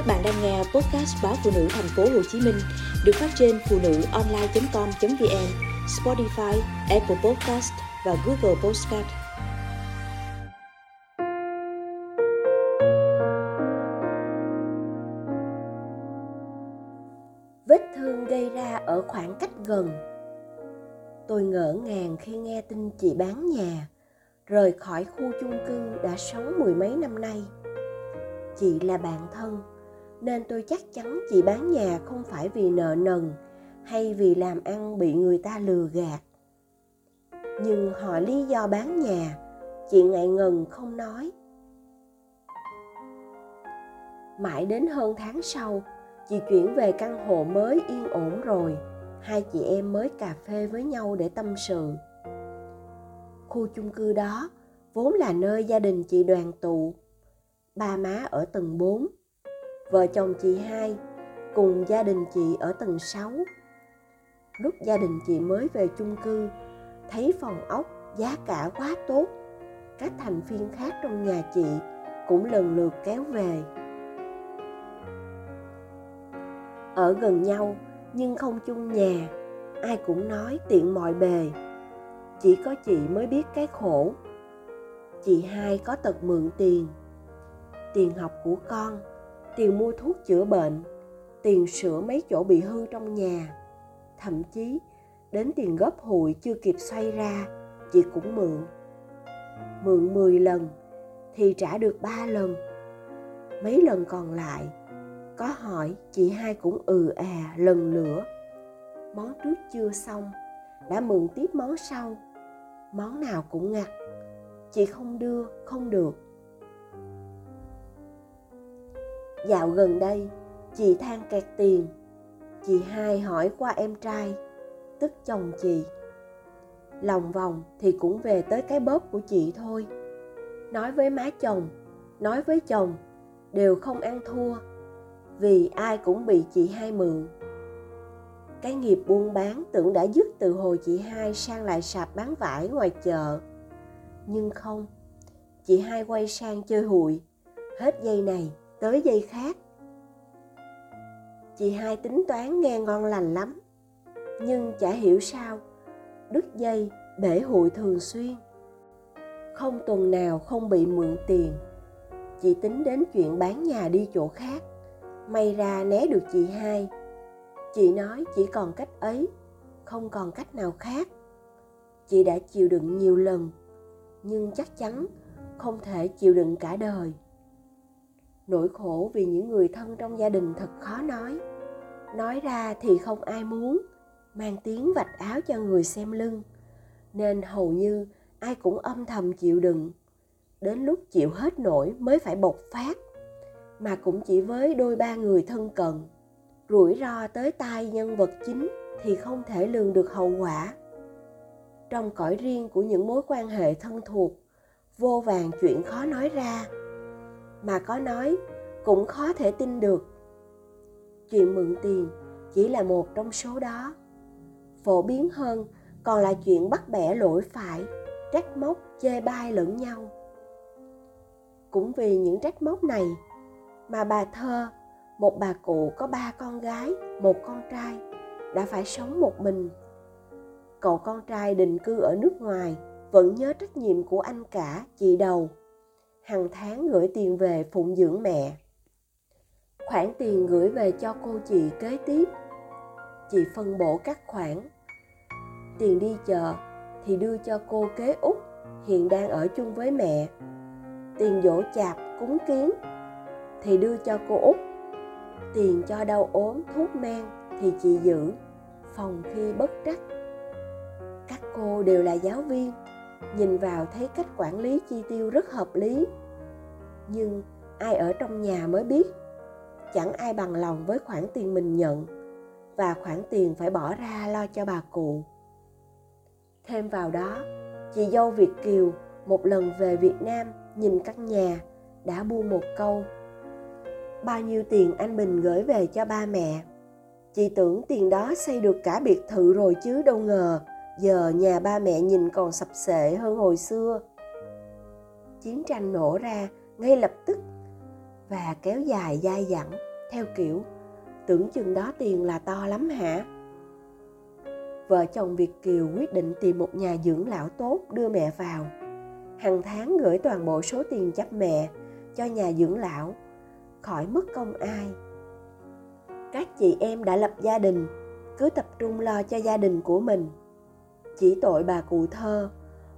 Các bạn đang nghe podcast báo phụ nữ thành phố Hồ Chí Minh được phát trên phụ nữ online.com.vn, Spotify, Apple Podcast và Google Podcast. Vết thương gây ra ở khoảng cách gần. Tôi ngỡ ngàng khi nghe tin chị bán nhà, rời khỏi khu chung cư đã sống mười mấy năm nay. Chị là bạn thân, nên tôi chắc chắn chị bán nhà không phải vì nợ nần hay vì làm ăn bị người ta lừa gạt. Nhưng hỏi lý do bán nhà, chị ngại ngần không nói. Mãi đến hơn tháng sau, chị chuyển về căn hộ mới yên ổn rồi. Hai chị em mới cà phê với nhau để tâm sự. Khu chung cư đó vốn là nơi gia đình chị đoàn tụ. Ba má ở tầng 4 vợ chồng chị hai cùng gia đình chị ở tầng 6. Lúc gia đình chị mới về chung cư, thấy phòng ốc giá cả quá tốt, các thành viên khác trong nhà chị cũng lần lượt kéo về. Ở gần nhau nhưng không chung nhà, ai cũng nói tiện mọi bề. Chỉ có chị mới biết cái khổ. Chị hai có tật mượn tiền. Tiền học của con tiền mua thuốc chữa bệnh, tiền sửa mấy chỗ bị hư trong nhà. Thậm chí, đến tiền góp hụi chưa kịp xoay ra, chị cũng mượn. Mượn 10 lần thì trả được 3 lần. Mấy lần còn lại, có hỏi chị hai cũng ừ à lần nữa. Món trước chưa xong, đã mượn tiếp món sau. Món nào cũng ngặt, chị không đưa, không được. Dạo gần đây, chị than kẹt tiền. Chị hai hỏi qua em trai, tức chồng chị. Lòng vòng thì cũng về tới cái bóp của chị thôi. Nói với má chồng, nói với chồng, đều không ăn thua. Vì ai cũng bị chị hai mượn. Cái nghiệp buôn bán tưởng đã dứt từ hồi chị hai sang lại sạp bán vải ngoài chợ. Nhưng không, chị hai quay sang chơi hụi, hết dây này tới giây khác. Chị hai tính toán nghe ngon lành lắm, nhưng chả hiểu sao, đứt dây bể hụi thường xuyên. Không tuần nào không bị mượn tiền, chị tính đến chuyện bán nhà đi chỗ khác. May ra né được chị hai. Chị nói chỉ còn cách ấy, không còn cách nào khác. Chị đã chịu đựng nhiều lần, nhưng chắc chắn không thể chịu đựng cả đời nỗi khổ vì những người thân trong gia đình thật khó nói. Nói ra thì không ai muốn, mang tiếng vạch áo cho người xem lưng. Nên hầu như ai cũng âm thầm chịu đựng. Đến lúc chịu hết nổi mới phải bộc phát, mà cũng chỉ với đôi ba người thân cận. Rủi ro tới tai nhân vật chính thì không thể lường được hậu quả. Trong cõi riêng của những mối quan hệ thân thuộc, vô vàng chuyện khó nói ra mà có nói, cũng khó thể tin được. Chuyện mượn tiền chỉ là một trong số đó. Phổ biến hơn còn là chuyện bắt bẻ lỗi phải, trách móc, chê bai lẫn nhau. Cũng vì những trách móc này mà bà thơ, một bà cụ có ba con gái, một con trai, đã phải sống một mình. Cậu con trai định cư ở nước ngoài vẫn nhớ trách nhiệm của anh cả, chị đầu hàng tháng gửi tiền về phụng dưỡng mẹ. Khoản tiền gửi về cho cô chị kế tiếp. Chị phân bổ các khoản. Tiền đi chợ thì đưa cho cô kế út, hiện đang ở chung với mẹ. Tiền dỗ chạp cúng kiến thì đưa cho cô út. Tiền cho đau ốm thuốc men thì chị giữ, phòng khi bất trắc. Các cô đều là giáo viên nhìn vào thấy cách quản lý chi tiêu rất hợp lý. Nhưng ai ở trong nhà mới biết? Chẳng ai bằng lòng với khoản tiền mình nhận, và khoản tiền phải bỏ ra lo cho bà cụ. Thêm vào đó, chị dâu việt kiều một lần về việt nam nhìn căn nhà, đã buông một câu, bao nhiêu tiền anh bình gửi về cho ba mẹ? Chị tưởng tiền đó xây được cả biệt thự rồi chứ, đâu ngờ giờ nhà ba mẹ nhìn còn sập sệ hơn hồi xưa. Chiến tranh nổ ra ngay lập tức và kéo dài dai dẳng, theo kiểu, tưởng chừng đó tiền là to lắm hả? Vợ chồng việt kiều quyết định tìm một nhà dưỡng lão tốt đưa mẹ vào. Hàng tháng gửi toàn bộ số tiền chấp mẹ, cho nhà dưỡng lão. Khỏi mất công ai. Các chị em đã lập gia đình, cứ tập trung lo cho gia đình của mình chỉ tội bà cụ thơ.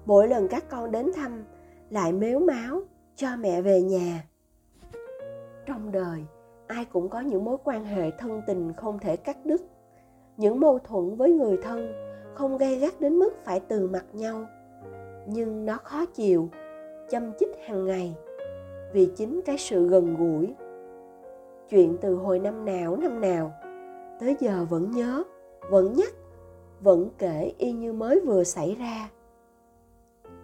Mỗi lần các con đến thăm, lại mếu máo cho mẹ về nhà. Trong đời, ai cũng có những mối quan hệ thân tình không thể cắt đứt. Những mâu thuẫn với người thân không gây gắt đến mức phải từ mặt nhau. Nhưng nó khó chịu, châm chích hàng ngày, vì chính cái sự gần gũi. Chuyện từ hồi năm nào năm nào, tới giờ vẫn nhớ, vẫn nhắc vẫn kể y như mới vừa xảy ra.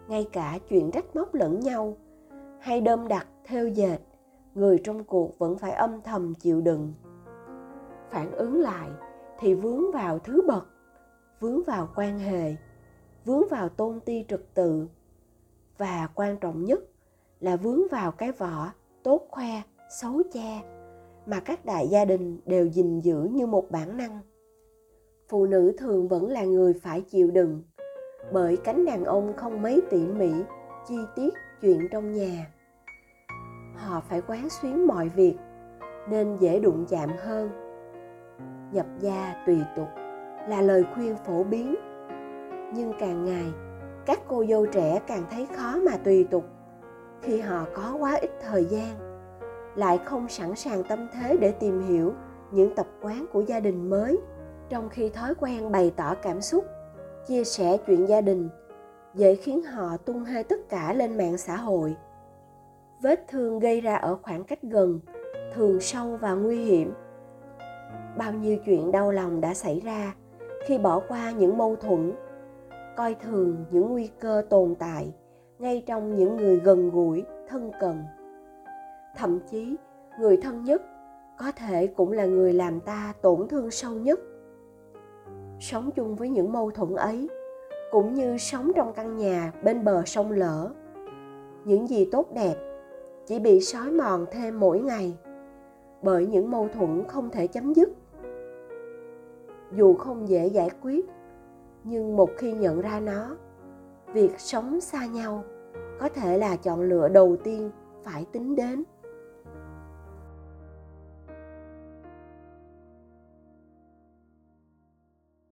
Ngay cả chuyện trách móc lẫn nhau, hay đơm đặt theo dệt, người trong cuộc vẫn phải âm thầm chịu đựng. Phản ứng lại thì vướng vào thứ bậc, vướng vào quan hệ, vướng vào tôn ti trật tự, và quan trọng nhất là vướng vào cái vỏ tốt khoe, xấu che mà các đại gia đình đều gìn giữ như một bản năng phụ nữ thường vẫn là người phải chịu đựng. Bởi cánh đàn ông không mấy tỉ mỉ, chi tiết chuyện trong nhà. Họ phải quán xuyến mọi việc, nên dễ đụng chạm hơn. Nhập gia tùy tục là lời khuyên phổ biến. Nhưng càng ngày, các cô dâu trẻ càng thấy khó mà tùy tục. Khi họ có quá ít thời gian, lại không sẵn sàng tâm thế để tìm hiểu những tập quán của gia đình mới trong khi thói quen bày tỏ cảm xúc, chia sẻ chuyện gia đình, dễ khiến họ tung hơi tất cả lên mạng xã hội. Vết thương gây ra ở khoảng cách gần, thường sâu và nguy hiểm. Bao nhiêu chuyện đau lòng đã xảy ra khi bỏ qua những mâu thuẫn, coi thường những nguy cơ tồn tại ngay trong những người gần gũi, thân cận. Thậm chí, người thân nhất có thể cũng là người làm ta tổn thương sâu nhất sống chung với những mâu thuẫn ấy, cũng như sống trong căn nhà bên bờ sông lỡ những gì tốt đẹp chỉ bị sói mòn thêm mỗi ngày bởi những mâu thuẫn không thể chấm dứt. Dù không dễ giải quyết, nhưng một khi nhận ra nó, việc sống xa nhau có thể là chọn lựa đầu tiên phải tính đến.